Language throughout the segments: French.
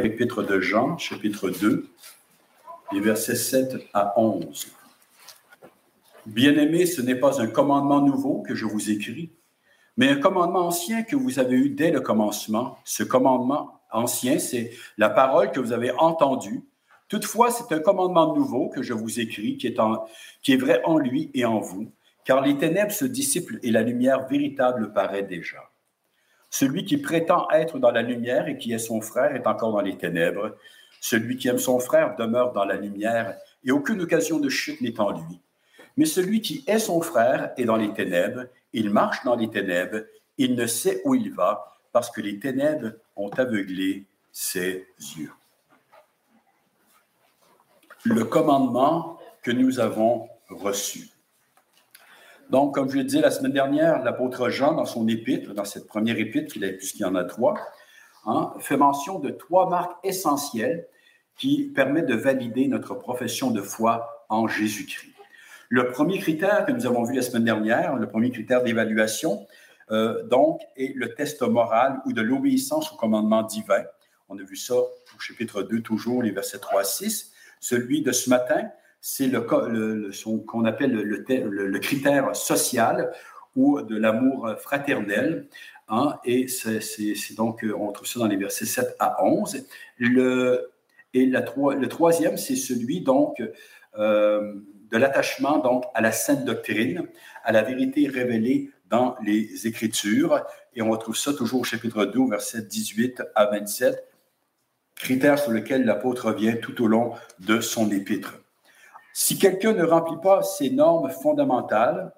épître de Jean, chapitre 2, les versets 7 à 11. Bien-aimés, ce n'est pas un commandement nouveau que je vous écris, mais un commandement ancien que vous avez eu dès le commencement. Ce commandement ancien, c'est la parole que vous avez entendue. Toutefois, c'est un commandement nouveau que je vous écris, qui est, qui est vrai en lui et en vous, car les ténèbres se dissipent et la lumière véritable paraît déjà. Celui qui prétend être dans la lumière et qui est son frère est encore dans les ténèbres. Celui qui aime son frère demeure dans la lumière et aucune occasion de chute n'est en lui. Mais celui qui est son frère est dans les ténèbres, il marche dans les ténèbres, il ne sait où il va parce que les ténèbres ont aveuglé ses yeux. Le commandement que nous avons reçu. Donc, comme je l'ai dit la semaine dernière, l'apôtre Jean, dans son épître, dans cette première épître, puisqu'il y en a trois, hein, fait mention de trois marques essentielles qui permettent de valider notre profession de foi en Jésus-Christ. Le premier critère que nous avons vu la semaine dernière, le premier critère d'évaluation, euh, donc, est le test moral ou de l'obéissance au commandement divin. On a vu ça au chapitre 2, toujours, les versets 3 à 6. Celui de ce matin, c'est le, qu'on appelle le, critère social ou de l'amour fraternel. Hein, et c'est, donc, on trouve ça dans les versets 7 à 11. Le, et la, le troisième, c'est celui donc euh, de l'attachement donc à la sainte doctrine, à la vérité révélée dans les Écritures. Et on retrouve ça toujours au chapitre 2, versets 18 à 27, critère sur lequel l'apôtre revient tout au long de son épître. Si quelqu'un ne remplit pas ces normes fondamentales,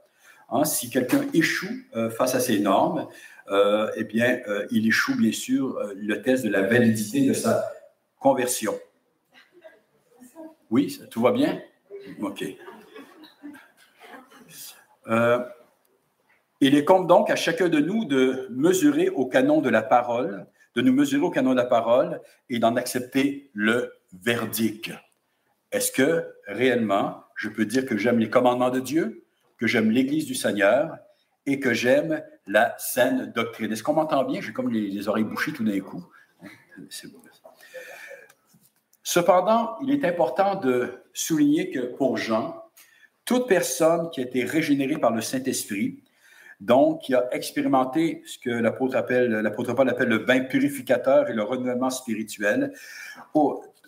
hein, si quelqu'un échoue euh, face à ces normes, euh, eh bien, euh, il échoue bien sûr le test de la validité de sa conversion. Oui, tout va bien? OK. Il est compte donc à chacun de nous de mesurer au canon de la parole, de nous mesurer au canon de la parole et d'en accepter le verdict. Est-ce que réellement je peux dire que j'aime les commandements de Dieu, que j'aime l'Église du Seigneur et que j'aime la saine doctrine? Est-ce qu'on m'entend bien? J'ai comme les, oreilles bouchées tout d'un coup. Cependant, il est important de souligner que pour Jean, toute personne qui a été régénérée par le Saint-Esprit, donc qui a expérimenté ce que l'apôtre Paul appelle le bain purificateur et le renouvellement spirituel,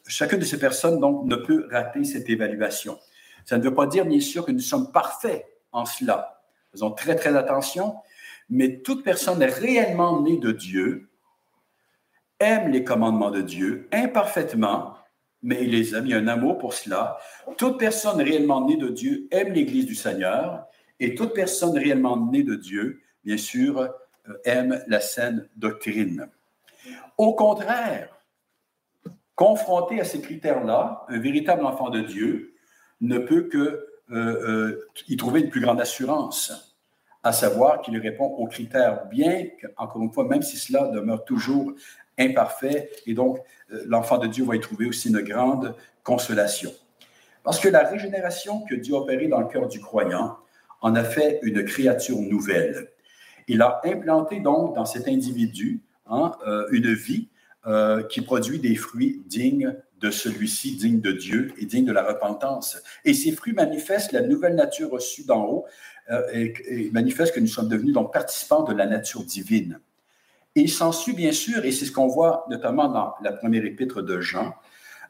chacune de ces personnes donc ne peut rater cette évaluation. Ça ne veut pas dire bien sûr que nous sommes parfaits en cela. Faisons très très attention, mais toute personne réellement née de Dieu aime les commandements de Dieu imparfaitement mais il les aime. Il y a un amour pour cela. Toute personne réellement née de Dieu aime l'Église du Seigneur et toute personne réellement née de Dieu, bien sûr, euh, aime la saine doctrine. Au contraire, confronté à ces critères-là, un véritable enfant de Dieu ne peut que euh, euh, y trouver une plus grande assurance, à savoir qu'il répond aux critères, bien qu'encore une fois, même si cela demeure toujours imparfait. Et donc, euh, l'enfant de Dieu va y trouver aussi une grande consolation. Parce que la régénération que Dieu a opérée dans le cœur du croyant en a fait une créature nouvelle. Il a implanté donc dans cet individu hein, une vie euh, qui produit des fruits dignes de celui-ci, dignes de Dieu et dignes de la repentance. Et ces fruits manifestent la nouvelle nature reçue d'en haut et, et manifestent que nous sommes devenus donc participants de la nature divine. Et il s'ensuit bien sûr, et c'est ce qu'on voit notamment dans la première épître de Jean,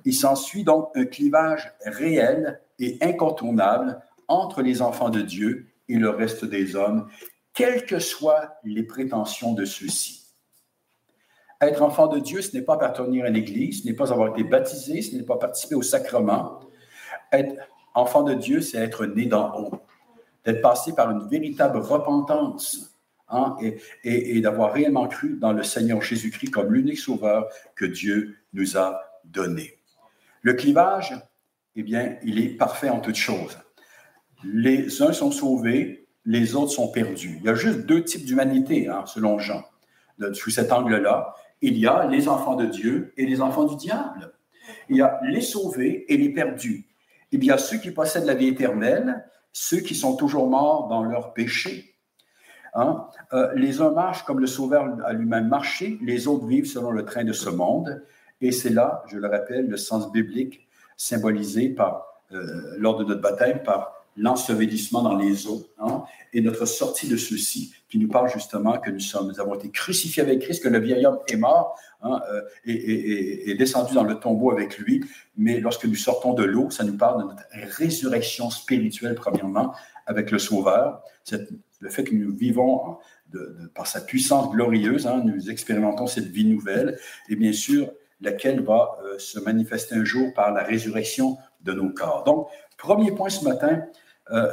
il s'ensuit donc un clivage réel et incontournable entre les enfants de Dieu et le reste des hommes, quelles que soient les prétentions de ceux-ci. Être enfant de Dieu, ce n'est pas appartenir à l'Église, ce n'est pas avoir été baptisé, ce n'est pas participer au sacrement. Être enfant de Dieu, c'est être né d'en haut, d'être passé par une véritable repentance, Hein, et, d'avoir réellement cru dans le Seigneur Jésus-Christ comme l'unique sauveur que Dieu nous a donné. Le clivage, eh bien, il est parfait en toutes choses. Les uns sont sauvés, les autres sont perdus. Il y a juste deux types d'humanité, hein, selon Jean. sous cet angle-là, il y a les enfants de Dieu et les enfants du diable. Il y a les sauvés et les perdus. Il y a ceux qui possèdent la vie éternelle, ceux qui sont toujours morts dans leur péché. Hein? Euh, les uns marchent comme le Sauveur a lui-même marché, les autres vivent selon le train de ce monde. Et c'est là, je le rappelle, le sens biblique symbolisé par, euh, lors de notre baptême par l'ensevelissement dans les eaux hein, et notre sortie de ceux-ci, qui nous parle justement que nous sommes, nous avons été crucifiés avec Christ, que le vieil homme est mort hein, euh, et, descendu dans le tombeau avec lui. Mais lorsque nous sortons de l'eau, ça nous parle de notre résurrection spirituelle, premièrement, avec le Sauveur. le fait que nous vivons par sa puissance glorieuse, hein, nous expérimentons cette vie nouvelle, et bien sûr, laquelle va euh, se manifester un jour par la résurrection de nos corps. Donc, premier point ce matin,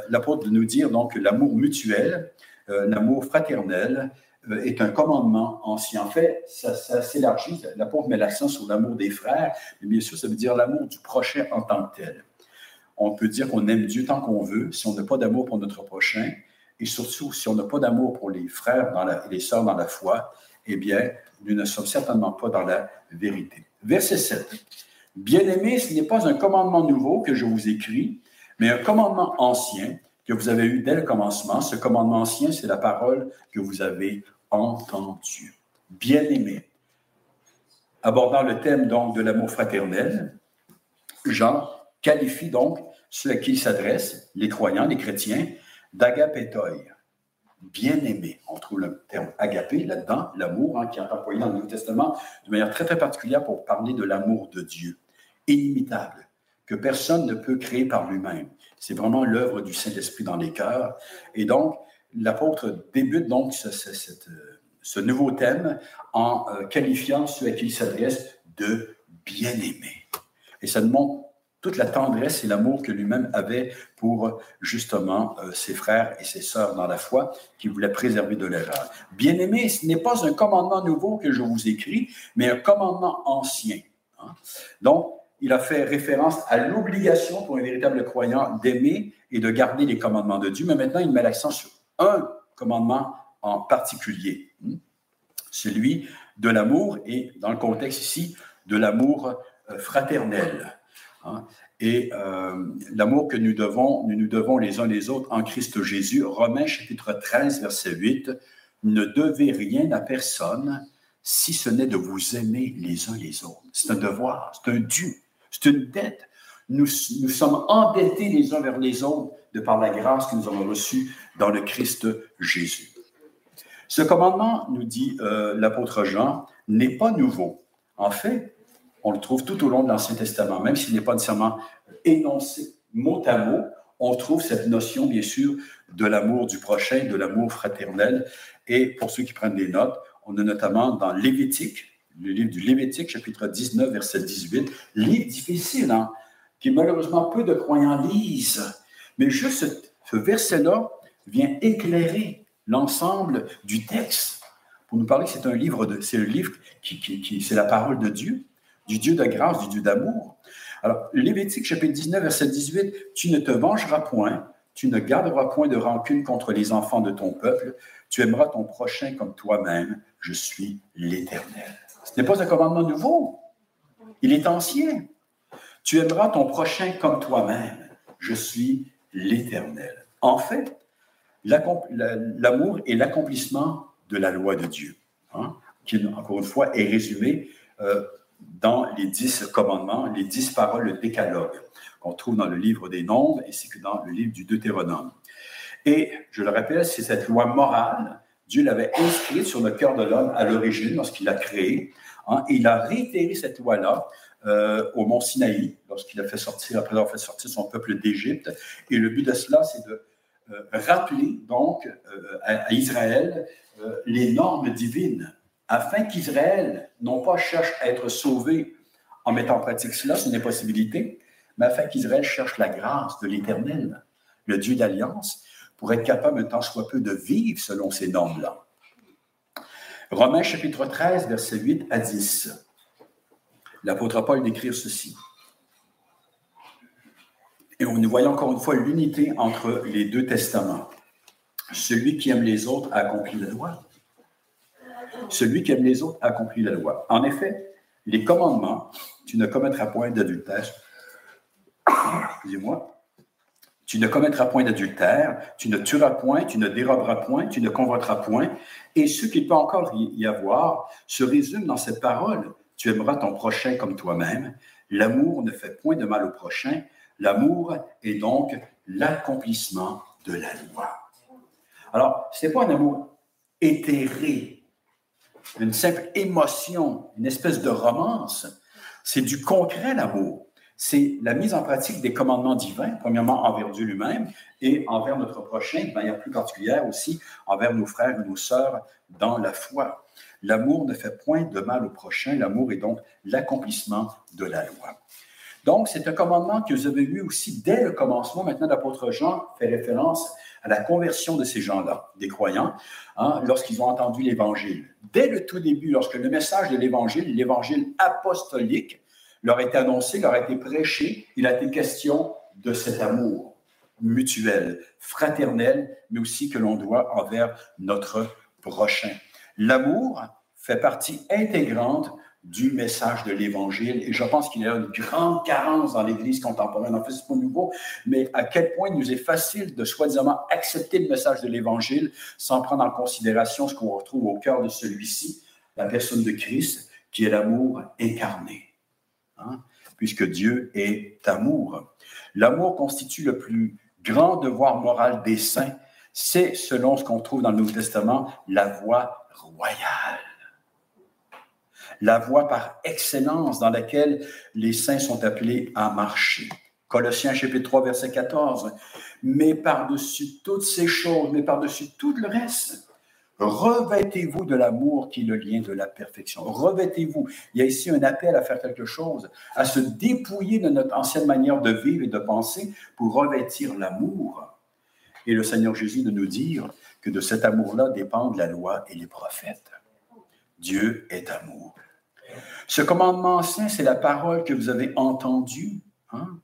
l'apôtre de nous dire donc l'amour mutuel, euh, l'amour fraternel euh, est un commandement ancien. En fait, ça, s'élargit. L'apôtre met l'accent sur l'amour des frères, mais bien sûr, ça veut dire l'amour du prochain en tant que tel. On peut dire qu'on aime Dieu tant qu'on veut, si on n'a pas d'amour pour notre prochain, et surtout si on n'a pas d'amour pour les frères et les sœurs dans la foi, eh bien, nous ne sommes certainement pas dans la vérité. Verset 7. Bien-aimés, ce n'est pas un commandement nouveau que je vous écris, mais un commandement ancien que vous avez eu dès le commencement. Ce commandement ancien, c'est la parole que vous avez entendue. Bien-aimés. Abordant le thème donc de l'amour fraternel, Jean qualifie donc ceux à qui il s'adresse, les croyants, les chrétiens, d'agapétoi, bien-aimé. On trouve le terme agapé là-dedans, l'amour, hein, qui est employé dans le Nouveau Testament de manière très, très particulière pour parler de l'amour de Dieu inimitable, que personne ne peut créer par lui-même. C'est vraiment l'œuvre du Saint-Esprit dans les cœurs. Et donc, l'apôtre débute donc ce, nouveau thème en euh, qualifiant ceux à qui il s'adresse de bien-aimés. Et ça montre toute la tendresse et l'amour que lui-même avait pour justement euh, ses frères et ses sœurs dans la foi qui voulaient préserver de l'erreur. Bien-aimés, ce n'est pas un commandement nouveau que je vous écris, mais un commandement ancien. Hein. Donc, il a fait référence à l'obligation pour un véritable croyant d'aimer et de garder les commandements de Dieu, mais maintenant il met l'accent sur un commandement en particulier, hmm? celui de l'amour et dans le contexte ici de l'amour euh, fraternel. Hein? Et euh, l'amour que nous devons, nous nous devons les uns les autres en Christ Jésus. Romains chapitre 13, verset 8. Ne devez rien à personne si ce n'est de vous aimer les uns les autres. C'est un devoir, c'est un dû. C'est une dette. Nous, nous, sommes endettés les uns vers les autres de par la grâce que nous avons reçue dans le Christ Jésus. Ce commandement, nous dit euh, l'apôtre Jean, n'est pas nouveau. En fait, on le trouve tout au long de l'Ancien Testament, même s'il n'est pas nécessairement énoncé mot à mot, on trouve cette notion, bien sûr, de l'amour du prochain, de l'amour fraternel. Et pour ceux qui prennent des notes, on a notamment dans Lévitique, le livre du Lévitique, chapitre 19, verset 18, livre difficile, hein, qui malheureusement peu de croyants lisent. Mais juste ce, verset-là vient éclairer l'ensemble du texte pour nous parler que c'est un livre, c'est un livre qui, qui, c'est la parole de Dieu, du Dieu de grâce, du Dieu d'amour. Alors, Lévitique, chapitre 19, verset 18, tu ne te vengeras point, tu ne garderas point de rancune contre les enfants de ton peuple, tu aimeras ton prochain comme toi-même, je suis l'Éternel. Ce n'est pas un commandement nouveau. Il est ancien. Tu aimeras ton prochain comme toi-même. Je suis l'Éternel. En fait, l'amour est l'accomplissement de la loi de Dieu, hein, qui, encore une fois, est résumé euh, dans les dix commandements, les dix paroles, le décalogue, qu'on trouve dans le livre des Nombres ainsi que dans le livre du Deutéronome. Et, je le rappelle, c'est cette loi morale Dieu l'avait inscrite sur le cœur de l'homme à l'origine lorsqu'il l'a créé. Hein, il a réitéré cette loi-là euh, au mont Sinaï lorsqu'il a fait sortir, après avoir fait sortir son peuple d'Égypte. Et le but de cela, c'est de euh, rappeler donc euh, à, Israël les normes divines afin qu'Israël, non pas cherche à être sauvé en mettant en pratique cela, c'est une impossibilité, mais afin qu'Israël cherche la grâce de l'Éternel, le Dieu d'alliance, pour être capable, un temps soit peu, de vivre selon ces normes-là. Romains chapitre 13, verset 8 à 10. L'apôtre Paul décrit ceci. Et on nous voit encore une fois l'unité entre les deux testaments. Celui qui aime les autres a accompli la loi. Celui qui aime les autres a accompli la loi. En effet, les commandements, tu ne commettras point d'adultère, excusez-moi, tu ne commettras point d'adultère, tu ne tueras point, tu ne déroberas point, tu ne convoiteras point. Et ce qu'il peut encore y avoir se résume dans cette parole tu aimeras ton prochain comme toi-même. L'amour ne fait point de mal au prochain. L'amour est donc l'accomplissement de la loi. Alors, ce n'est pas un amour éthéré, une simple émotion, une espèce de romance. C'est du concret, l'amour. C'est la mise en pratique des commandements divins, premièrement envers Dieu lui-même et envers notre prochain, de manière plus particulière aussi envers nos frères et nos sœurs dans la foi. L'amour ne fait point de mal au prochain. L'amour est donc l'accomplissement de la loi. Donc, c'est un commandement que vous avez vu aussi dès le commencement. Maintenant, l'apôtre Jean fait référence à la conversion de ces gens-là, des croyants, hein, lorsqu'ils ont entendu l'Évangile. Dès le tout début, lorsque le message de l'Évangile, l'Évangile apostolique, leur a été annoncé, leur a été prêché, il a été question de cet amour mutuel, fraternel, mais aussi que l'on doit envers notre prochain. L'amour fait partie intégrante du message de l'Évangile. Et je pense qu'il y a une grande carence dans l'Église contemporaine. En fait, c'est pas nouveau, mais à quel point il nous est facile de soi-disant accepter le message de l'Évangile sans prendre en considération ce qu'on retrouve au cœur de celui-ci, la personne de Christ, qui est l'amour incarné. Hein? Puisque Dieu est amour. L'amour constitue le plus grand devoir moral des saints. C'est, selon ce qu'on trouve dans le Nouveau Testament, la voie royale la voie par excellence dans laquelle les saints sont appelés à marcher. Colossiens chapitre 3, verset 14. Mais par-dessus toutes ces choses, mais par-dessus tout le reste, revêtez-vous de l'amour qui est le lien de la perfection. Revêtez-vous. Il y a ici un appel à faire quelque chose, à se dépouiller de notre ancienne manière de vivre et de penser pour revêtir l'amour. Et le Seigneur Jésus de nous dire que de cet amour-là dépendent la loi et les prophètes. Dieu est amour. Ce commandement ancien, c'est la parole que vous avez entendue. Hein?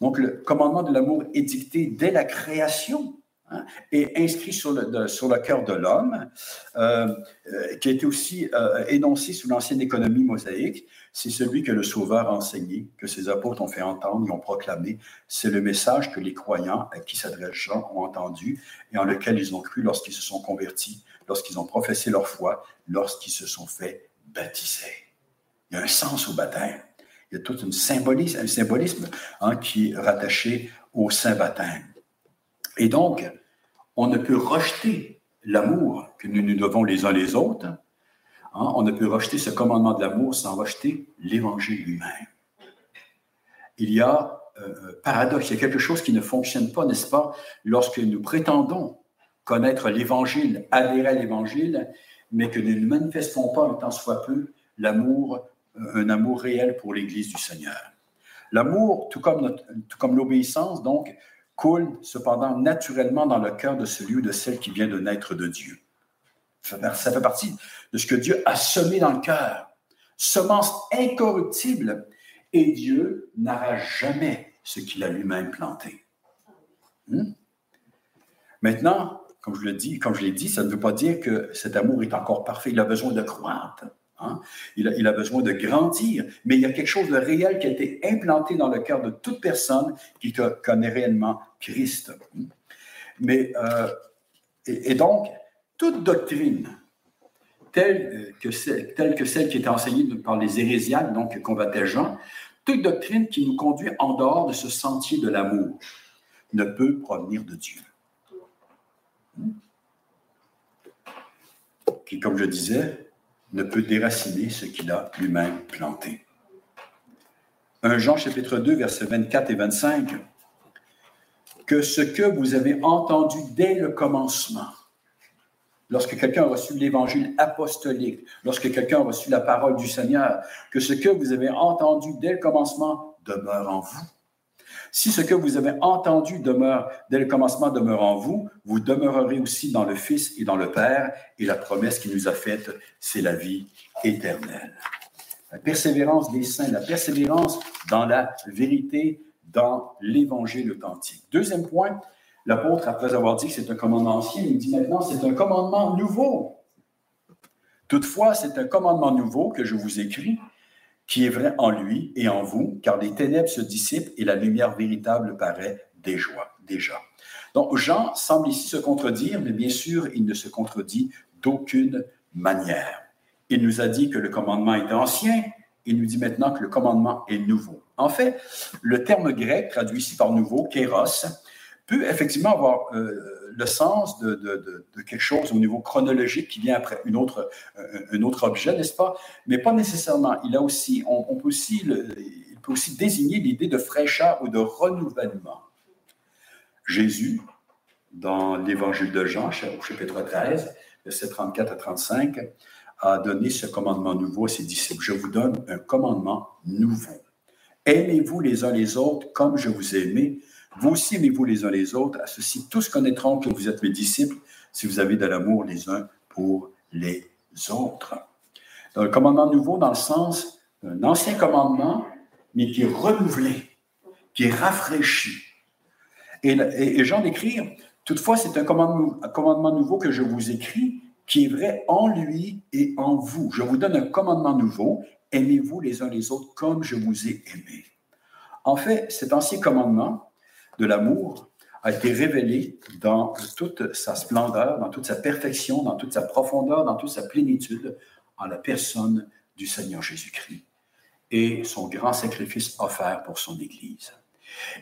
Donc, le commandement de l'amour est dicté dès la création hein, et inscrit sur le, sur le cœur de l'homme, euh, euh, qui été aussi euh, énoncé sous l'ancienne économie mosaïque. C'est celui que le Sauveur a enseigné, que ses apôtres ont fait entendre, ils ont proclamé. C'est le message que les croyants à qui s'adresse Jean ont entendu et en lequel ils ont cru lorsqu'ils se sont convertis, lorsqu'ils ont professé leur foi, lorsqu'ils se sont fait baptiser. Il y a un sens au baptême. Il y a tout un symbolisme, un symbolisme hein, qui est rattaché au saint baptême. Et donc, on ne peut rejeter l'amour que nous nous devons les uns les autres. Hein. on ne peut rejeter ce commandement de l'amour sans rejeter l'Évangile lui-même. Il y a euh, un paradoxe, il y a quelque chose qui ne fonctionne pas, n'est-ce pas, lorsque nous prétendons connaître l'Évangile, adhérer à l'Évangile, mais que nous ne manifestons pas, en tant soit peu, l'amour un amour réel pour l'Église du Seigneur. L'amour, tout comme l'obéissance, donc, coule cependant naturellement dans le cœur de celui ou de celle qui vient de naître de Dieu. Ça, fait partie de ce que Dieu a semé dans le cœur. Semence incorruptible. Et Dieu n'arrache jamais ce qu'il a lui-même planté. Hmm? Maintenant, comme je, comme je l'ai dit, ça ne veut pas dire que cet amour est encore parfait. Il a besoin de croître. Hein? Il, a, besoin de grandir, mais il y a quelque chose de réel qui a été implanté dans le cœur de toute personne qui connaît réellement Christ. Mais, euh, et, donc, toute doctrine telle que, celle, telle que celle qui était enseignée par les hérésiaques, donc combattait Jean, toute doctrine qui nous conduit en dehors de ce sentier de l'amour ne peut provenir de Dieu. Qui, comme je disais, ne peut déraciner ce qu'il a lui-même planté. 1 Jean chapitre 2, versets 24 et 25, que ce que vous avez entendu dès le commencement, lorsque quelqu'un a reçu l'évangile apostolique, lorsque quelqu'un a reçu la parole du Seigneur, que ce que vous avez entendu dès le commencement demeure en vous. Si ce que vous avez entendu demeure, dès le commencement demeure en vous, vous demeurerez aussi dans le Fils et dans le Père, et la promesse qu'il nous a faite, c'est la vie éternelle. La persévérance des saints, la persévérance dans la vérité, dans l'évangile authentique. Deuxième point, l'apôtre, après avoir dit que c'est un commandement ancien, il dit maintenant c'est un commandement nouveau. Toutefois, c'est un commandement nouveau que je vous écris, qui est vrai en lui et en vous, car les ténèbres se dissipent et la lumière véritable paraît déjà. Donc Jean semble ici se contredire, mais bien sûr, il ne se contredit d'aucune manière. Il nous a dit que le commandement était ancien, il nous dit maintenant que le commandement est nouveau. En fait, le terme grec traduit ici par nouveau, kéros, peut effectivement avoir euh, le sens de, quelque chose au niveau chronologique qui vient après une autre, euh, un autre objet, n'est-ce pas? Mais pas nécessairement. Il, a aussi, on, peut aussi il peut aussi désigner l'idée de fraîcheur ou de renouvellement. Jésus, dans l'évangile de Jean, au chapitre 13, versets 34 à 35, a donné ce commandement nouveau à ses disciples. Je vous donne un commandement nouveau. Aimez-vous les uns les autres comme je vous ai aimé. Vous aussi aimez-vous les uns les autres. À ceci, tous connaîtront que vous êtes mes disciples si vous avez de l'amour les uns pour les autres. Le commandement nouveau dans le sens d'un ancien commandement, mais qui est renouvelé, qui est rafraîchi. Et, et, Jean d'écrire, toutefois, c'est un commandement, un commandement nouveau que je vous écris, qui est vrai en lui et en vous. Je vous donne un commandement nouveau, aimez-vous les uns les autres comme je vous ai aimé. En fait, cet ancien commandement, de l'amour a été révélé dans toute sa splendeur, dans toute sa perfection, dans toute sa profondeur, dans toute sa plénitude en la personne du Seigneur Jésus-Christ et son grand sacrifice offert pour son Église.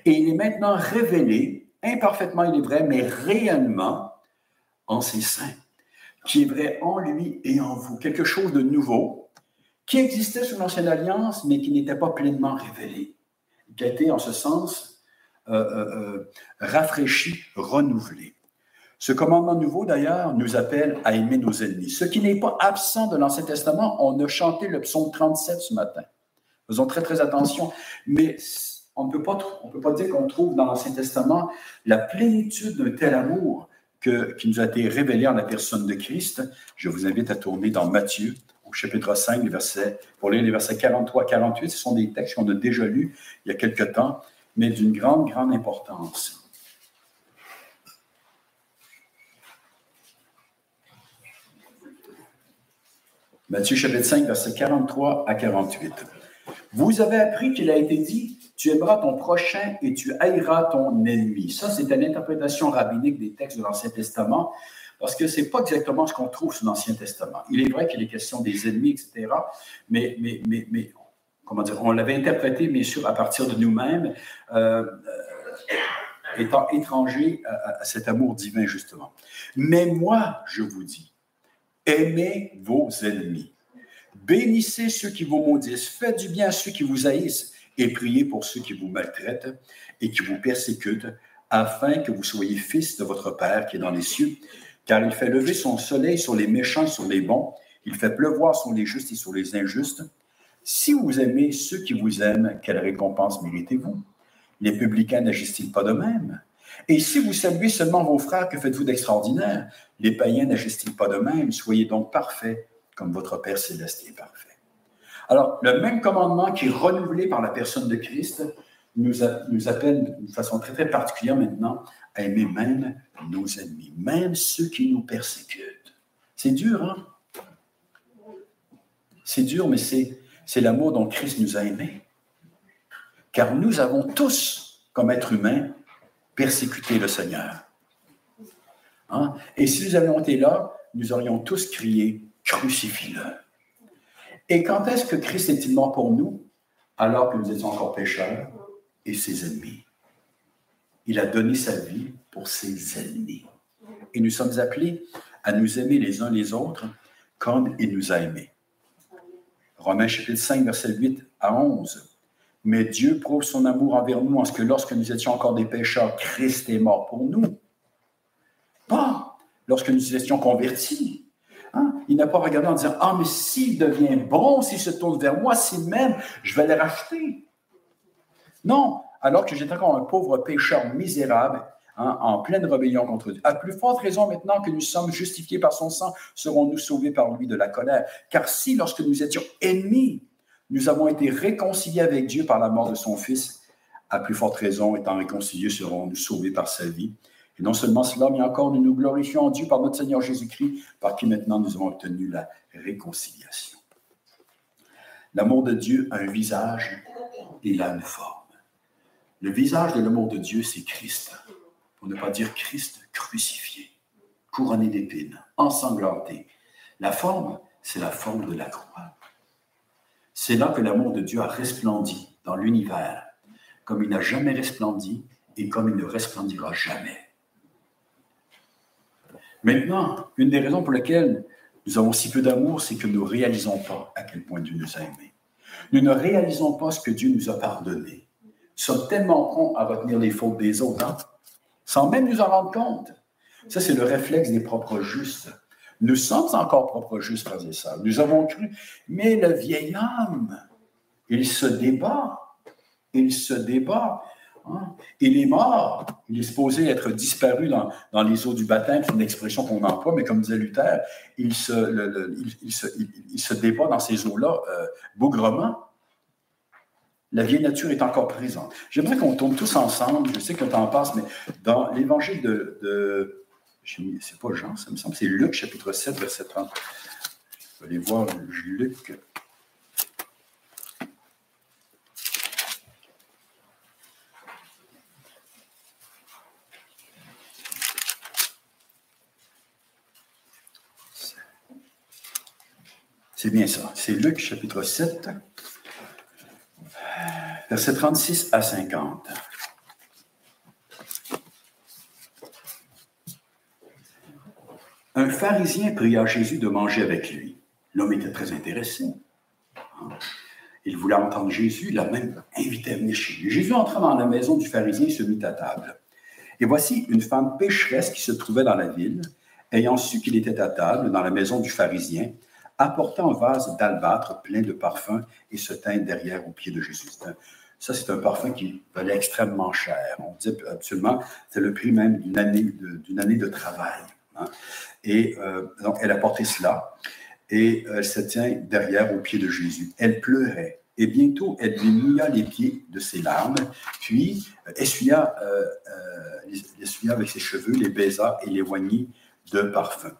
Et il est maintenant révélé, imparfaitement il est vrai, mais réellement en ses saints, qui est vrai en lui et en vous, quelque chose de nouveau, qui existait sous l'Ancienne Alliance, mais qui n'était pas pleinement révélé, qui a été en ce sens rafraîchi, renouvelé. Ce commandement nouveau, d'ailleurs, nous appelle à aimer nos ennemis. Ce qui n'est pas absent de l'Ancien Testament, on a chanté le psaume 37 ce matin. Faisons très, très attention. Mais on ne peut pas, on peut pas dire qu'on trouve dans l'Ancien Testament la plénitude d'un tel amour que, qui nous a été révélé en la personne de Christ. Je vous invite à tourner dans Matthieu, au chapitre 5, les pour lire les versets 43 48. Ce sont des textes qu'on a déjà lus il y a quelque temps mais d'une grande, grande importance. Matthieu chapitre 5, versets 43 à 48. Vous avez appris qu'il a été dit, tu aimeras ton prochain et tu haïras ton ennemi. Ça, c'est une interprétation rabbinique des textes de l'Ancien Testament, parce que ce n'est pas exactement ce qu'on trouve sous l'Ancien Testament. Il est vrai qu'il est question des ennemis, etc., mais, mais, mais, mais comment dire, on l'avait interprété, bien sûr, à partir de nous-mêmes, euh, euh, étant étrangers à, cet amour divin, justement. Mais moi, je vous dis, aimez vos ennemis, bénissez ceux qui vous maudissent, faites du bien à ceux qui vous haïssent, et priez pour ceux qui vous maltraitent et qui vous persécutent, afin que vous soyez fils de votre Père qui est dans les cieux, car il fait lever son soleil sur les méchants et sur les bons, il fait pleuvoir sur les justes et sur les injustes. Si vous aimez ceux qui vous aiment, quelle récompense méritez-vous? Les publicains n'agissent-ils pas de même? Et si vous saluez seulement vos frères, que faites-vous d'extraordinaire? Les païens n'agissent-ils pas de même? Soyez donc parfaits, comme votre Père céleste est parfait. Alors, le même commandement qui est renouvelé par la personne de Christ nous, appelle d'une façon très, très particulière maintenant à aimer même nos ennemis, même ceux qui nous persécutent. C'est dur, hein? C'est dur, mais c'est c'est l'amour dont Christ nous a aimés. Car nous avons tous, comme êtres humains, persécuté le Seigneur. Hein? Et si nous avions été là, nous aurions tous crié, crucifie-le. Et quand est-ce que Christ est-il mort pour nous? Alors que nous étions encore pécheurs et ses ennemis. Il a donné sa vie pour ses ennemis. Et nous sommes appelés à nous aimer les uns les autres comme il nous a aimés. Romains chapitre 5, verset 8 à 11. Mais Dieu prouve son amour envers nous en ce que lorsque nous étions encore des pécheurs, Christ est mort pour nous. Pas lorsque nous étions convertis. Hein? Il n'a pas regardé en disant Ah, mais s'il devient bon, s'il se tourne vers moi, si même, je vais le racheter. Non, alors que j'étais encore un pauvre pécheur misérable, Hein, en pleine rébellion contre Dieu. À plus forte raison maintenant que nous sommes justifiés par son sang, serons-nous sauvés par lui de la colère? Car si, lorsque nous étions ennemis, nous avons été réconciliés avec Dieu par la mort de son Fils, à plus forte raison, étant réconciliés, serons-nous sauvés par sa vie? Et non seulement cela, mais encore nous nous glorifions en Dieu par notre Seigneur Jésus-Christ, par qui maintenant nous avons obtenu la réconciliation. L'amour de Dieu a un visage et il a une forme. Le visage de l'amour de Dieu, c'est Christ ne pas dire Christ crucifié, couronné d'épines, ensanglanté. La forme, c'est la forme de la croix. C'est là que l'amour de Dieu a resplendi dans l'univers, comme il n'a jamais resplendi et comme il ne resplendira jamais. Maintenant, une des raisons pour lesquelles nous avons si peu d'amour, c'est que nous ne réalisons pas à quel point Dieu nous a aimés. Nous ne réalisons pas ce que Dieu nous a pardonné. Nous sommes tellement prompts à retenir les fautes des autres, hein, sans même nous en rendre compte. Ça, c'est le réflexe des propres justes. Nous sommes encore propres justes, frères et sœurs. Nous avons cru. Mais le vieil homme, il se débat. Il se débat. Hein. Il est mort. Il est supposé être disparu dans, les eaux du baptême. C'est une expression qu'on emploie, mais comme disait Luther, il se, débat dans ces eaux-là euh, bougrement. La vieille nature est encore présente. J'aimerais qu'on tombe tous ensemble. Je sais que le temps passe, mais dans l'évangile de, de c'est pas Jean, ça me semble, c'est Luc, chapitre 7, verset 30. Je vais aller voir Luc. C'est bien ça. C'est Luc chapitre 7, verset 36 à 50. Un pharisien pria Jésus de manger avec lui. L'homme était très intéressé. Il voulait entendre Jésus, il l'a même invité à venir chez lui. Jésus entra dans la maison du pharisien et se mit à table. Et voici une femme pécheresse qui se trouvait dans la ville, ayant su qu'il était à table dans la maison du pharisien, apporta un vase d'albâtre plein de parfums et se tint derrière au pied de Jésus. Ça, c'est un parfum qui valait extrêmement cher. On dit absolument, c'est le prix même d'une année de, travail. Hein. Et euh, donc, elle a porté cela et elle se tient derrière au pied de Jésus. Elle pleurait. Et bientôt, elle lui mouilla les pieds de ses larmes, puis euh, essuya, euh, essuya avec ses cheveux, les baisa et les oignit de parfum.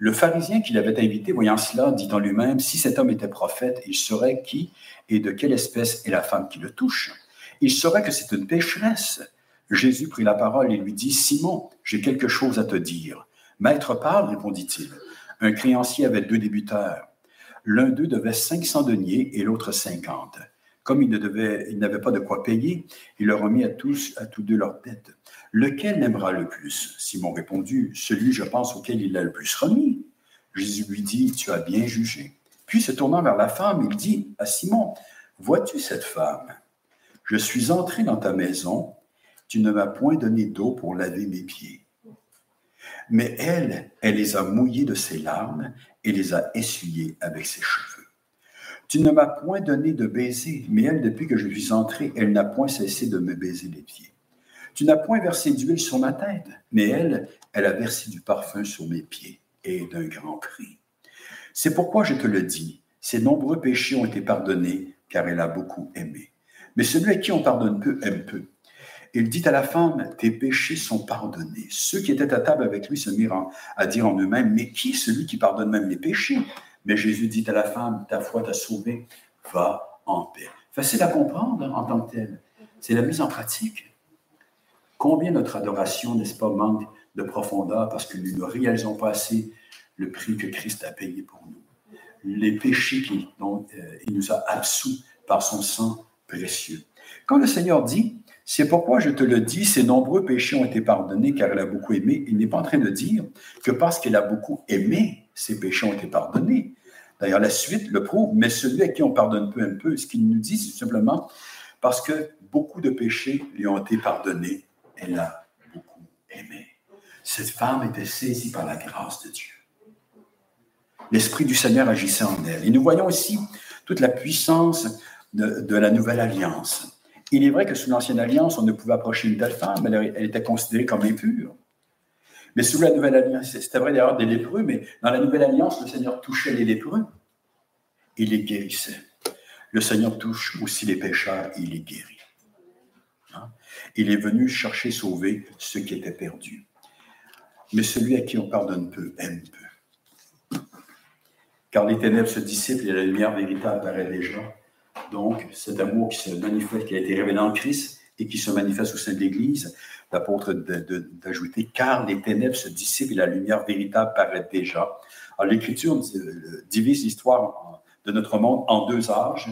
Le pharisien qui l'avait invité, voyant cela, dit en lui-même, si cet homme était prophète, il saurait qui et de quelle espèce est la femme qui le touche? Il saurait que c'est une pécheresse. Jésus prit la parole et lui dit, Simon, j'ai quelque chose à te dire. Maître parle, répondit-il. Un créancier avait deux débuteurs. L'un d'eux devait 500 deniers et l'autre 50. Comme il n'avait pas de quoi payer, il leur remit à tous, à tous deux leurs dettes. Lequel l'aimera le plus? Simon répondit, Celui, je pense, auquel il a le plus remis. Jésus lui dit, Tu as bien jugé. Puis, se tournant vers la femme, il dit à Simon, Vois-tu cette femme? Je suis entré dans ta maison, tu ne m'as point donné d'eau pour laver mes pieds. Mais elle, elle les a mouillés de ses larmes et les a essuyés avec ses cheveux. Tu ne m'as point donné de baiser, mais elle, depuis que je suis entré, elle n'a point cessé de me baiser les pieds. Tu n'as point versé d'huile sur ma tête, mais elle, elle a versé du parfum sur mes pieds, et d'un grand prix. C'est pourquoi je te le dis, ses nombreux péchés ont été pardonnés, car elle a beaucoup aimé. Mais celui à qui on pardonne peu aime peu. Il dit à la femme, tes péchés sont pardonnés. Ceux qui étaient à table avec lui se mirent à dire en eux-mêmes, mais qui est celui qui pardonne même les péchés? Mais Jésus dit à la femme, ta foi t'a sauvé, va en paix. Facile à comprendre en tant que tel. C'est la mise en pratique. Combien notre adoration, n'est-ce pas, manque de profondeur parce que nous ne réalisons pas assez le prix que Christ a payé pour nous? Les péchés qu'il euh, nous a absous par son sang précieux. Quand le Seigneur dit, c'est pourquoi je te le dis, ses nombreux péchés ont été pardonnés car elle a beaucoup aimé. Il n'est pas en train de dire que parce qu'elle a beaucoup aimé, ses péchés ont été pardonnés. D'ailleurs, la suite le prouve, mais celui à qui on pardonne peu un peu, ce qu'il nous dit, c'est simplement parce que beaucoup de péchés lui ont été pardonnés. Elle a beaucoup aimé. Cette femme était saisie par la grâce de Dieu. L'Esprit du Seigneur agissait en elle. Et nous voyons aussi toute la puissance de, de la nouvelle alliance. Il est vrai que sous l'Ancienne Alliance, on ne pouvait approcher une telle femme, elle, elle était considérée comme impure. Mais sous la Nouvelle Alliance, c'était vrai d'ailleurs des lépreux, mais dans la Nouvelle Alliance, le Seigneur touchait les lépreux, il les guérissait. Le Seigneur touche aussi les pécheurs, il les guérit. Il est venu chercher, sauver ceux qui étaient perdus. Mais celui à qui on pardonne peu aime peu. Car les ténèbres se dissipent et la lumière véritable apparaît déjà. Donc, cet amour qui se manifeste, qui a été révélé en Christ et qui se manifeste au sein de l'Église, l'apôtre d'ajouter, car les ténèbres se dissipent et la lumière véritable paraît déjà. Alors, l'Écriture divise l'histoire de notre monde en deux âges.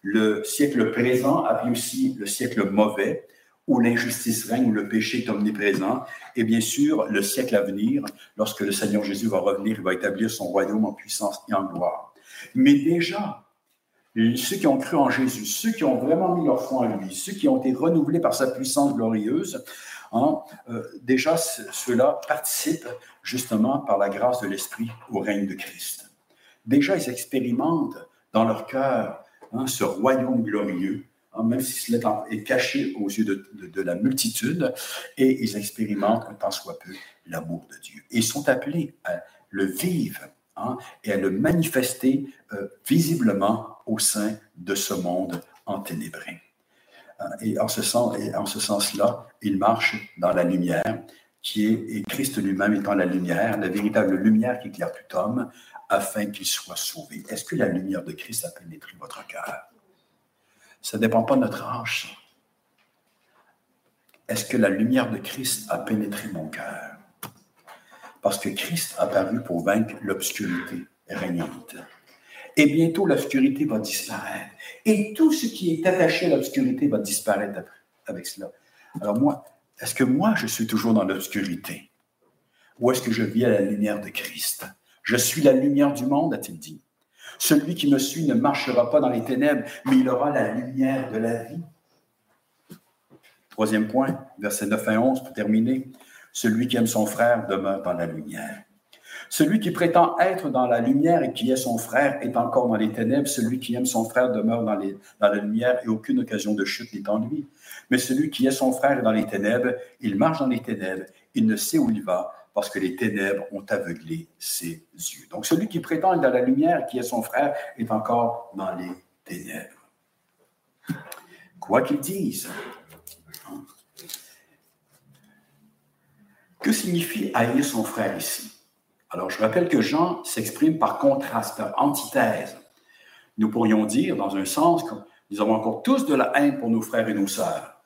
Le siècle présent, appelé aussi le siècle mauvais, où l'injustice règne, où le péché est omniprésent, et bien sûr le siècle à venir, lorsque le Seigneur Jésus va revenir, il va établir son royaume en puissance et en gloire. Mais déjà, ceux qui ont cru en Jésus, ceux qui ont vraiment mis leur foi en lui, ceux qui ont été renouvelés par sa puissance glorieuse, hein, euh, déjà ceux-là participent justement par la grâce de l'Esprit au règne de Christ. Déjà, ils expérimentent dans leur cœur hein, ce royaume glorieux Hein, même si cela est caché aux yeux de, la multitude, et ils expérimentent tant soit peu l'amour de Dieu. Ils sont appelés à le vivre hein, et à le manifester euh, visiblement au sein de ce monde enténébré. Hein, et en ce, sens, en ce sens-là, ils marchent dans la lumière, qui est, et Christ lui-même étant la lumière, la véritable lumière qui éclaire tout homme, afin qu'il soit sauvé. Est-ce que la lumière de Christ a pénétré votre cœur? Ça ne dépend pas de notre âge. Est-ce que la lumière de Christ a pénétré mon cœur? Parce que Christ a paru pour vaincre l'obscurité régnante. Et bientôt, l'obscurité va disparaître. Et tout ce qui est attaché à l'obscurité va disparaître avec cela. Alors moi, est-ce que moi, je suis toujours dans l'obscurité? Ou est-ce que je vis à la lumière de Christ? Je suis la lumière du monde, a-t-il dit. Celui qui me suit ne marchera pas dans les ténèbres, mais il aura la lumière de la vie. Troisième point, versets 9 et 11 pour terminer. Celui qui aime son frère demeure dans la lumière. Celui qui prétend être dans la lumière et qui est son frère est encore dans les ténèbres. Celui qui aime son frère demeure dans, dans la lumière et aucune occasion de chute n'est en lui. Mais celui qui est son frère est dans les ténèbres, il marche dans les ténèbres, il ne sait où il va, parce que les ténèbres ont aveuglé ses yeux. Donc celui qui prétend être dans la lumière, qui est son frère, est encore dans les ténèbres. Quoi qu'ils disent. Que signifie haïr son frère ici? Alors, je rappelle que Jean s'exprime par contraste, par antithèse. Nous pourrions dire, dans un sens, que nous avons encore tous de la haine pour nos frères et nos sœurs.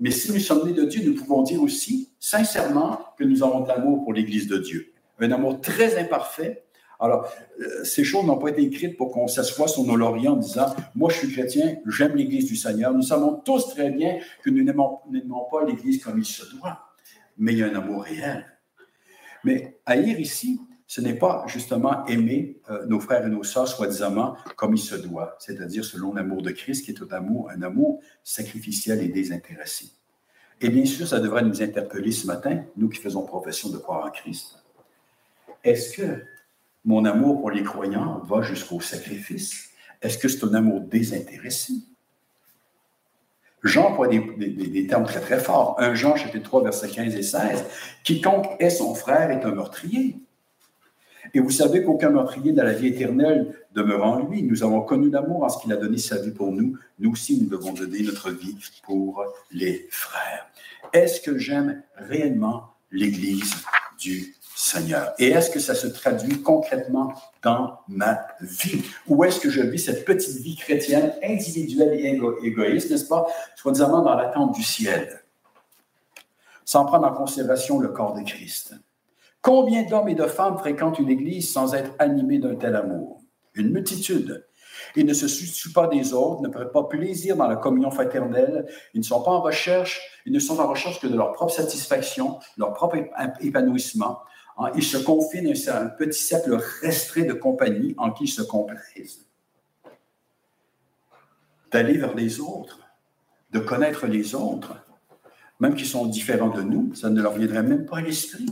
Mais si nous sommes nés de Dieu, nous pouvons dire aussi sincèrement que nous avons de l'amour pour l'Église de Dieu. Un amour très imparfait. Alors, euh, ces choses n'ont pas été écrites pour qu'on s'assoie sur nos lauriers en disant Moi, je suis chrétien, j'aime l'Église du Seigneur. Nous savons tous très bien que nous n'aimons pas l'Église comme il se doit. Mais il y a un amour réel. Mais haïr ici, ce n'est pas justement aimer euh, nos frères et nos sœurs soi-disant comme il se doit, c'est-à-dire selon l'amour de Christ, qui est un amour, un amour sacrificiel et désintéressé. Et bien sûr, ça devrait nous interpeller ce matin, nous qui faisons profession de croire en Christ. Est-ce que mon amour pour les croyants va jusqu'au sacrifice? Est-ce que c'est un amour désintéressé? Jean emploie des, des, termes très, très forts. 1 Jean, chapitre 3, versets 15 et 16. Quiconque est son frère est un meurtrier. Et vous savez qu'aucun meurtrier dans la vie éternelle demeure en lui. Nous avons connu l'amour en ce qu'il a donné sa vie pour nous. Nous aussi, nous devons donner notre vie pour les frères. Est-ce que j'aime réellement l'Église du Seigneur? Et est-ce que ça se traduit concrètement dans ma vie? Ou est-ce que je vis cette petite vie chrétienne individuelle et égoïste, n'est-ce pas, soi-disant dans l'attente du ciel, sans prendre en considération le corps de Christ? Combien d'hommes et de femmes fréquentent une église sans être animés d'un tel amour? Une multitude. Ils ne se soucient pas des autres, ne prennent pas plaisir dans la communion fraternelle, ils ne sont pas en recherche, ils ne sont en recherche que de leur propre satisfaction, leur propre épanouissement. Hein, ils se confinent à un petit cercle restreint de compagnie en qui ils se complaisent. D'aller vers les autres, de connaître les autres, même qui sont différents de nous, ça ne leur viendrait même pas à l'esprit.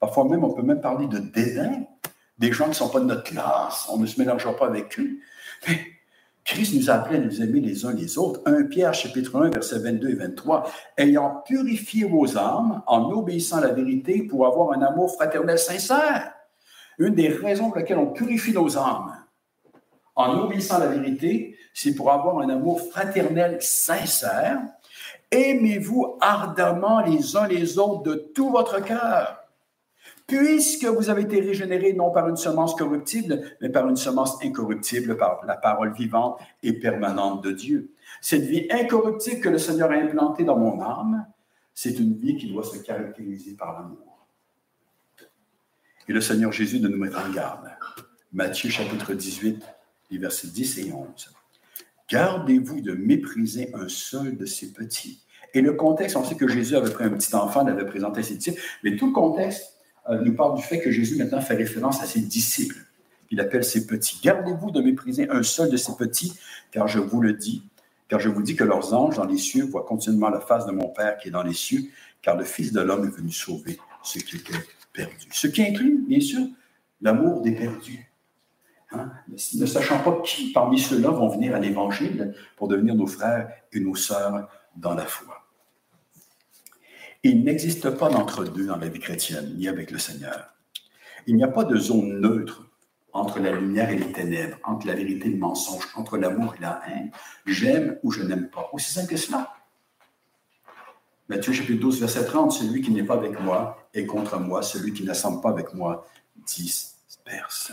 Parfois même, on peut même parler de dédain. Des gens qui ne sont pas de notre classe, on ne se mélangera pas avec eux. Mais Christ nous appelle à nous aimer les uns les autres. 1 Pierre, chapitre 1, versets 22 et 23. Ayant purifié vos âmes en obéissant à la vérité pour avoir un amour fraternel sincère. Une des raisons pour lesquelles on purifie nos âmes en obéissant à la vérité, c'est pour avoir un amour fraternel sincère. Aimez-vous ardemment les uns les autres de tout votre cœur puisque vous avez été régénérés non par une semence corruptible, mais par une semence incorruptible, par la parole vivante et permanente de Dieu. Cette vie incorruptible que le Seigneur a implantée dans mon âme, c'est une vie qui doit se caractériser par l'amour. Et le Seigneur Jésus de nous mettre en garde. Matthieu chapitre 18, les versets 10 et 11. Gardez-vous de mépriser un seul de ces petits. Et le contexte, on sait que Jésus avait pris un petit enfant, l'avait présenté à ses disciples, mais tout le contexte nous parle du fait que Jésus maintenant fait référence à ses disciples. Il appelle ses petits. Gardez-vous de mépriser un seul de ces petits, car je vous le dis, car je vous dis que leurs anges dans les cieux voient continuellement la face de mon Père qui est dans les cieux, car le Fils de l'homme est venu sauver ceux qui étaient perdus. Ce qui inclut, bien sûr, l'amour des perdus. Hein? Ne sachant pas qui parmi ceux-là vont venir à l'Évangile pour devenir nos frères et nos sœurs dans la foi. Il n'existe pas d'entre-deux dans la vie chrétienne, ni avec le Seigneur. Il n'y a pas de zone neutre entre la lumière et les ténèbres, entre la vérité et le mensonge, entre l'amour et la haine. J'aime ou je n'aime pas. Aussi simple que cela. Matthieu chapitre 12, verset 30, celui qui n'est pas avec moi est contre moi, celui qui n'assemble pas avec moi disperse.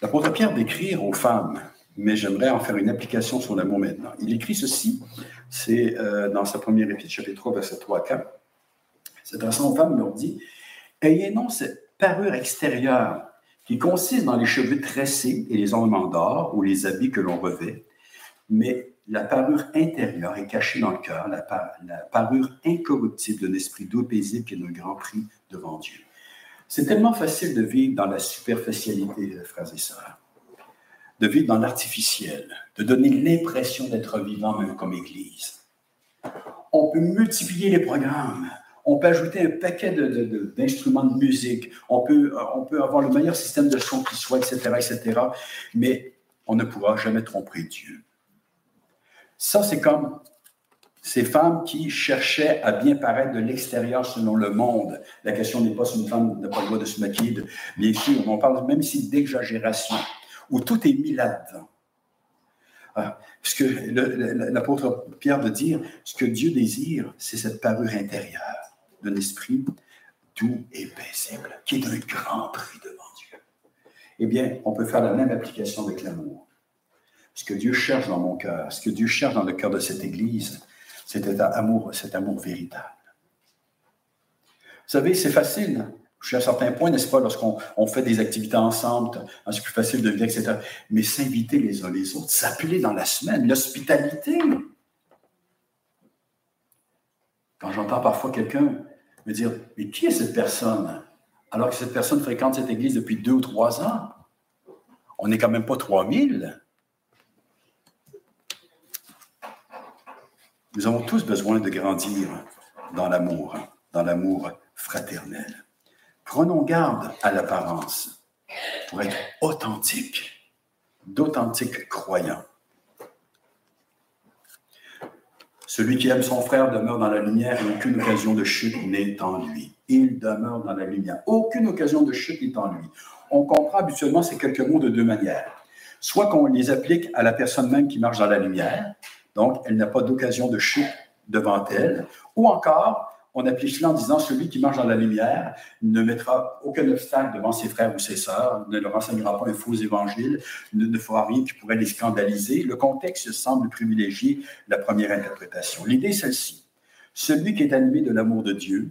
L'apôtre Pierre décrit aux femmes, mais j'aimerais en faire une application sur l'amour maintenant. Il écrit ceci, c'est euh, dans sa première épître, chapitre 3, verset 3 à 4. S'adressant aux femmes, leur dit Ayez non cette parure extérieure qui consiste dans les cheveux tressés et les ornements d'or ou les habits que l'on revêt, mais la parure intérieure est cachée dans le cœur, la, parure incorruptible d'un esprit doux paisible qui est un grand prix devant Dieu. C'est tellement facile de vivre dans la superficialité, frères et sœurs, de vivre dans l'artificiel, de donner l'impression d'être vivant même comme Église. On peut multiplier les programmes, on peut ajouter un paquet d'instruments de, musique, on peut, euh, on peut avoir le meilleur système de son qui soit, etc., etc., mais on ne pourra jamais tromper Dieu. Ça, c'est comme ces femmes qui cherchaient à bien paraître de l'extérieur selon le monde. La question n'est pas si une femme n'a pas le droit de se maquiller. Bien sûr, on parle même ici d'exagération, où tout est mis là-dedans. Ah, que l'apôtre Pierre veut dire, ce que Dieu désire, c'est cette parure intérieure d'un esprit doux et paisible, qui est un grand prix devant Dieu. Eh bien, on peut faire la même application avec l'amour. Ce que Dieu cherche dans mon cœur, ce que Dieu cherche dans le cœur de cette Église, c'est cet amour, cet amour véritable. Vous savez, c'est facile. Jusqu'à un certain point, n'est-ce pas, lorsqu'on fait des activités ensemble, hein, c'est plus facile de vivre, etc. Mais s'inviter les uns les autres, s'appeler dans la semaine, l'hospitalité. Quand j'entends parfois quelqu'un me dire Mais qui est cette personne Alors que cette personne fréquente cette église depuis deux ou trois ans. On n'est quand même pas 3000. Nous avons tous besoin de grandir dans l'amour, dans l'amour fraternel. Prenons garde à l'apparence pour être authentiques, d'authentiques croyants. Celui qui aime son frère demeure dans la lumière et aucune occasion de chute n'est en lui. Il demeure dans la lumière. Aucune occasion de chute n'est en lui. On comprend habituellement ces quelques mots de deux manières. Soit qu'on les applique à la personne même qui marche dans la lumière, donc, elle n'a pas d'occasion de chute devant elle. Ou encore, on applique cela en disant celui qui marche dans la lumière ne mettra aucun obstacle devant ses frères ou ses sœurs, ne leur enseignera pas un faux évangile, ne, fera rien qui pourrait les scandaliser. Le contexte semble privilégier la première interprétation. L'idée est celle-ci. Celui qui est animé de l'amour de Dieu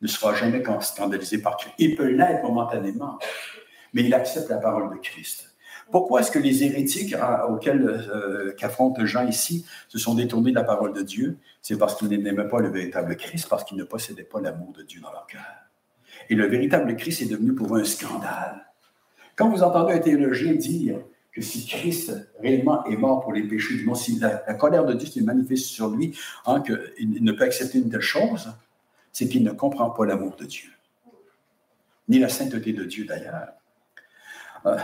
ne sera jamais scandalisé par Christ. Il peut l'être momentanément, mais il accepte la parole de Christ. Pourquoi est-ce que les hérétiques hein, auxquels euh, qu'affronte Jean ici se sont détournés de la parole de Dieu? C'est parce qu'ils n'aimaient pas le véritable Christ, parce qu'ils ne possédaient pas l'amour de Dieu dans leur cœur. Et le véritable Christ est devenu pour eux un scandale. Quand vous entendez un théologien dire que si Christ réellement est mort pour les péchés du monde, si la, colère de Dieu se manifeste sur lui, hein, qu'il ne peut accepter une telle chose, c'est qu'il ne comprend pas l'amour de Dieu, ni la sainteté de Dieu d'ailleurs. Euh,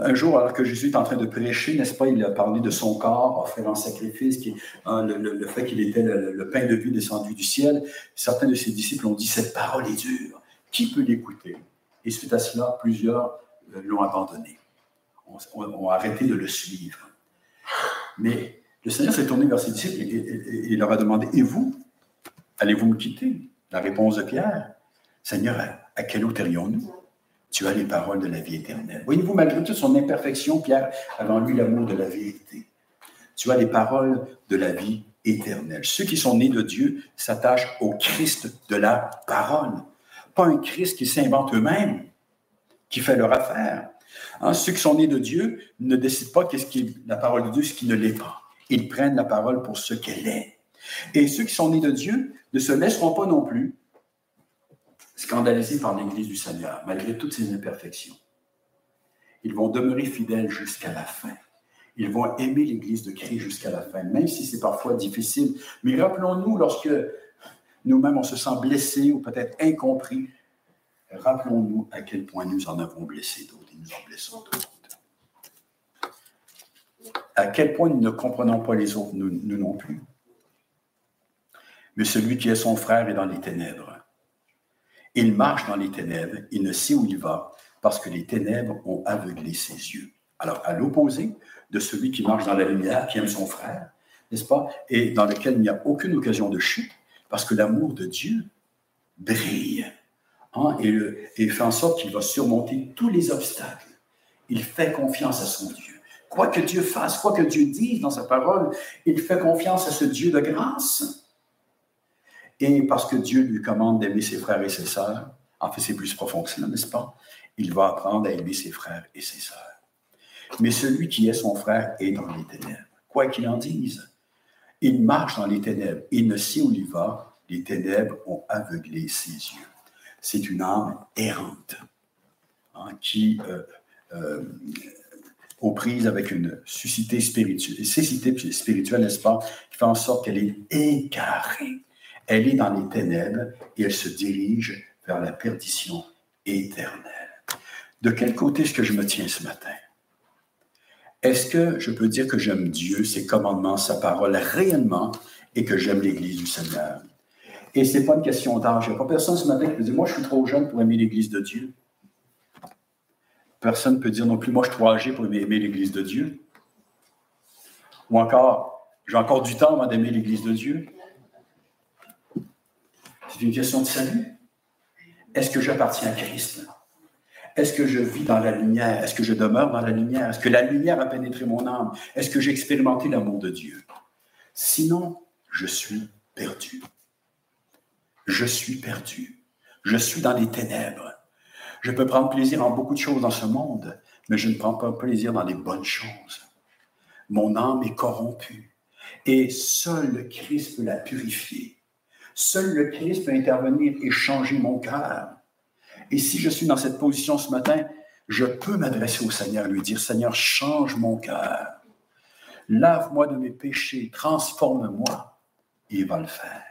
un jour, alors que Jésus est en train de prêcher, n'est-ce pas, il a parlé de son corps offert en sacrifice, hein, le, fait qu'il était le, pain de vie descendu du ciel. Certains de ses disciples ont dit Cette parole est dure. Qui peut l'écouter? Et suite à cela, plusieurs euh, l'ont abandonné, ont, arrêté de le suivre. Mais le Seigneur s'est tourné vers ses disciples et, il leur a demandé Et vous Allez-vous me quitter? La réponse de Pierre Seigneur, à, quelle eau nous tu as les paroles de la vie éternelle. Voyez-vous, malgré toute son imperfection, Pierre avait en lui l'amour de la vérité. Tu as les paroles de la vie éternelle. Ceux qui sont nés de Dieu s'attachent au Christ de la parole. Pas un Christ qui s'invente eux-mêmes, qui fait leur affaire. Hein, ceux qui sont nés de Dieu ne décident pas qu'est-ce qui la parole de Dieu, ce qui ne l'est pas. Ils prennent la parole pour ce qu'elle est. Et ceux qui sont nés de Dieu ne se laisseront pas non plus scandalisés par l'Église du Seigneur, malgré toutes ses imperfections. Ils vont demeurer fidèles jusqu'à la fin. Ils vont aimer l'Église de Christ jusqu'à la fin, même si c'est parfois difficile. Mais rappelons-nous, lorsque nous-mêmes on se sent blessés ou peut-être incompris, rappelons-nous à quel point nous en avons blessé d'autres et nous en blessons d'autres. À quel point nous ne comprenons pas les autres, nous, nous non plus. Mais celui qui est son frère est dans les ténèbres. Il marche dans les ténèbres, il ne sait où il va, parce que les ténèbres ont aveuglé ses yeux. Alors, à l'opposé de celui qui marche dans la lumière, qui aime son frère, n'est-ce pas, et dans lequel il n'y a aucune occasion de chute, parce que l'amour de Dieu brille hein, et, et fait en sorte qu'il va surmonter tous les obstacles. Il fait confiance à son Dieu. Quoi que Dieu fasse, quoi que Dieu dise dans sa parole, il fait confiance à ce Dieu de grâce et parce que Dieu lui commande d'aimer ses frères et ses sœurs, en fait, c'est plus profond que cela, n'est-ce pas? Il va apprendre à aimer ses frères et ses sœurs. Mais celui qui est son frère est dans les ténèbres. Quoi qu'il en dise, il marche dans les ténèbres. Il ne sait où il va. Les ténèbres ont aveuglé ses yeux. C'est une âme errante hein, qui, euh, euh, aux prises avec une suscité spirituelle, cécité spirituelle, n'est-ce pas, qui fait en sorte qu'elle est écarée elle est dans les ténèbres et elle se dirige vers la perdition éternelle. De quel côté est-ce que je me tiens ce matin? Est-ce que je peux dire que j'aime Dieu, ses commandements, sa parole réellement et que j'aime l'Église du Seigneur? Et ce n'est pas une question d'âge. Il n'y a pas personne ce matin qui peut dire Moi, je suis trop jeune pour aimer l'Église de Dieu. Personne ne peut dire non plus Moi, je suis trop âgé pour aimer l'Église de Dieu. Ou encore J'ai encore du temps avant d'aimer l'Église de Dieu. C'est une question de salut. Est-ce que j'appartiens à Christ? Est-ce que je vis dans la lumière? Est-ce que je demeure dans la lumière? Est-ce que la lumière a pénétré mon âme? Est-ce que j'ai expérimenté l'amour de Dieu? Sinon, je suis perdu. Je suis perdu. Je suis dans les ténèbres. Je peux prendre plaisir en beaucoup de choses dans ce monde, mais je ne prends pas plaisir dans les bonnes choses. Mon âme est corrompue et seul le Christ peut la purifier. Seul le Christ peut intervenir et changer mon cœur. Et si je suis dans cette position ce matin, je peux m'adresser au Seigneur lui dire, Seigneur, change mon cœur. Lave-moi de mes péchés, transforme-moi. Il va le faire.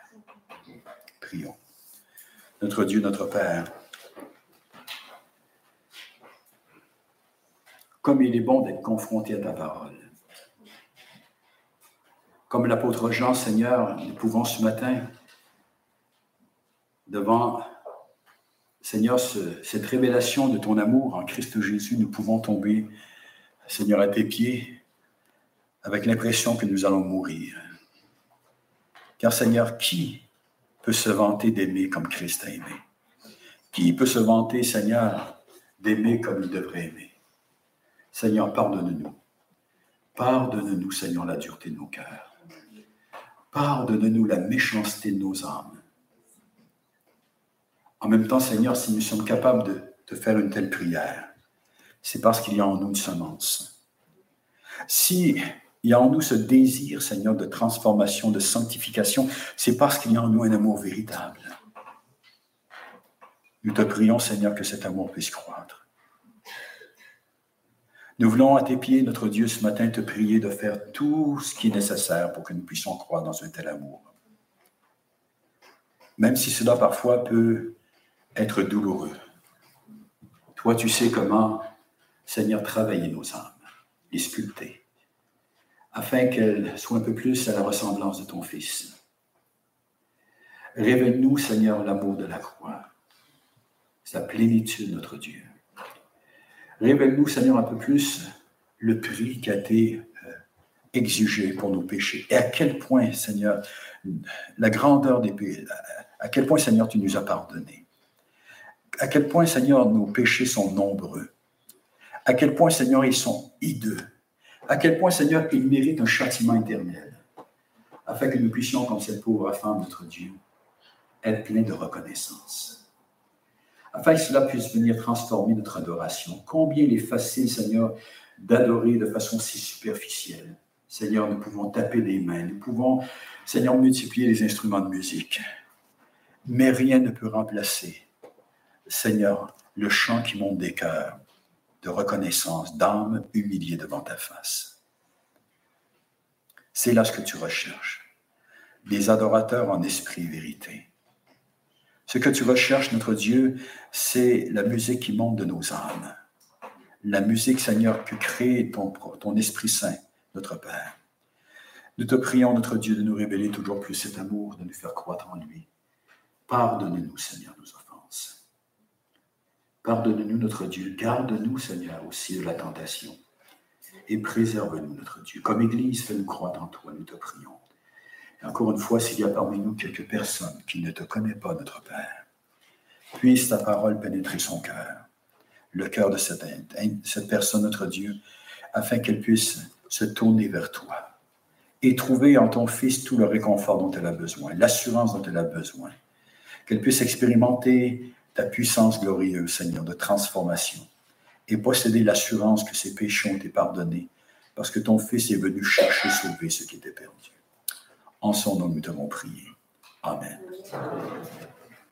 Prions. Notre Dieu, notre Père, comme il est bon d'être confronté à ta parole. Comme l'apôtre Jean, Seigneur, nous pouvons ce matin devant, Seigneur, cette révélation de ton amour en Christ Jésus, nous pouvons tomber, Seigneur, à tes pieds avec l'impression que nous allons mourir. Car Seigneur, qui peut se vanter d'aimer comme Christ a aimé? Qui peut se vanter, Seigneur, d'aimer comme il devrait aimer? Seigneur, pardonne-nous. Pardonne-nous, Seigneur, la dureté de nos cœurs. Pardonne-nous la méchanceté de nos âmes. En même temps, Seigneur, si nous sommes capables de, faire une telle prière, c'est parce qu'il y a en nous une semence. Si il y a en nous ce désir, Seigneur, de transformation, de sanctification, c'est parce qu'il y a en nous un amour véritable. Nous te prions, Seigneur, que cet amour puisse croître. Nous voulons à tes pieds, notre Dieu, ce matin, te prier de faire tout ce qui est nécessaire pour que nous puissions croire dans un tel amour. Même si cela parfois peut être douloureux. Toi, tu sais comment, Seigneur, travailler nos âmes, les sculpter, afin qu'elles soient un peu plus à la ressemblance de ton Fils. Révèle-nous, Seigneur, l'amour de la croix, sa plénitude, notre Dieu. Révèle-nous, Seigneur, un peu plus le prix qui a été euh, exigé pour nos péchés. Et à quel point, Seigneur, la grandeur des péchés, à quel point, Seigneur, tu nous as pardonné à quel point, Seigneur, nos péchés sont nombreux? À quel point, Seigneur, ils sont hideux? À quel point, Seigneur, ils méritent un châtiment éternel? Afin que nous puissions, comme cette pauvre femme, notre Dieu, être pleins de reconnaissance. afin que cela puisse venir transformer notre adoration. Combien il est facile, Seigneur, d'adorer de façon si superficielle. Seigneur, nous pouvons taper des mains, nous pouvons, Seigneur, multiplier les instruments de musique. Mais rien ne peut remplacer, Seigneur, le chant qui monte des cœurs de reconnaissance, d'âme humiliée devant ta face. C'est là ce que tu recherches, des adorateurs en esprit vérité. Ce que tu recherches, notre Dieu, c'est la musique qui monte de nos âmes. La musique, Seigneur, que crée ton, ton Esprit Saint, notre Père. Nous te prions, notre Dieu, de nous révéler toujours plus cet amour, de nous faire croître en lui. Pardonne-nous, Seigneur, offenses. Pardonne-nous, notre Dieu. Garde-nous, Seigneur, aussi de la tentation. Et préserve-nous, notre Dieu. Comme Église, fais-nous croître en toi, nous te prions. Encore une fois, s'il y a parmi nous quelques personnes qui ne te connaissent pas, notre Père, puisse ta parole pénétrer son cœur, le cœur de cette personne, notre Dieu, afin qu'elle puisse se tourner vers toi et trouver en ton Fils tout le réconfort dont elle a besoin, l'assurance dont elle a besoin, qu'elle puisse expérimenter ta puissance glorieuse, Seigneur, de transformation, et posséder l'assurance que ses péchés ont été pardonnés, parce que ton Fils est venu chercher, sauver ce qui était perdu. En son nom, nous t'avons prié. Amen.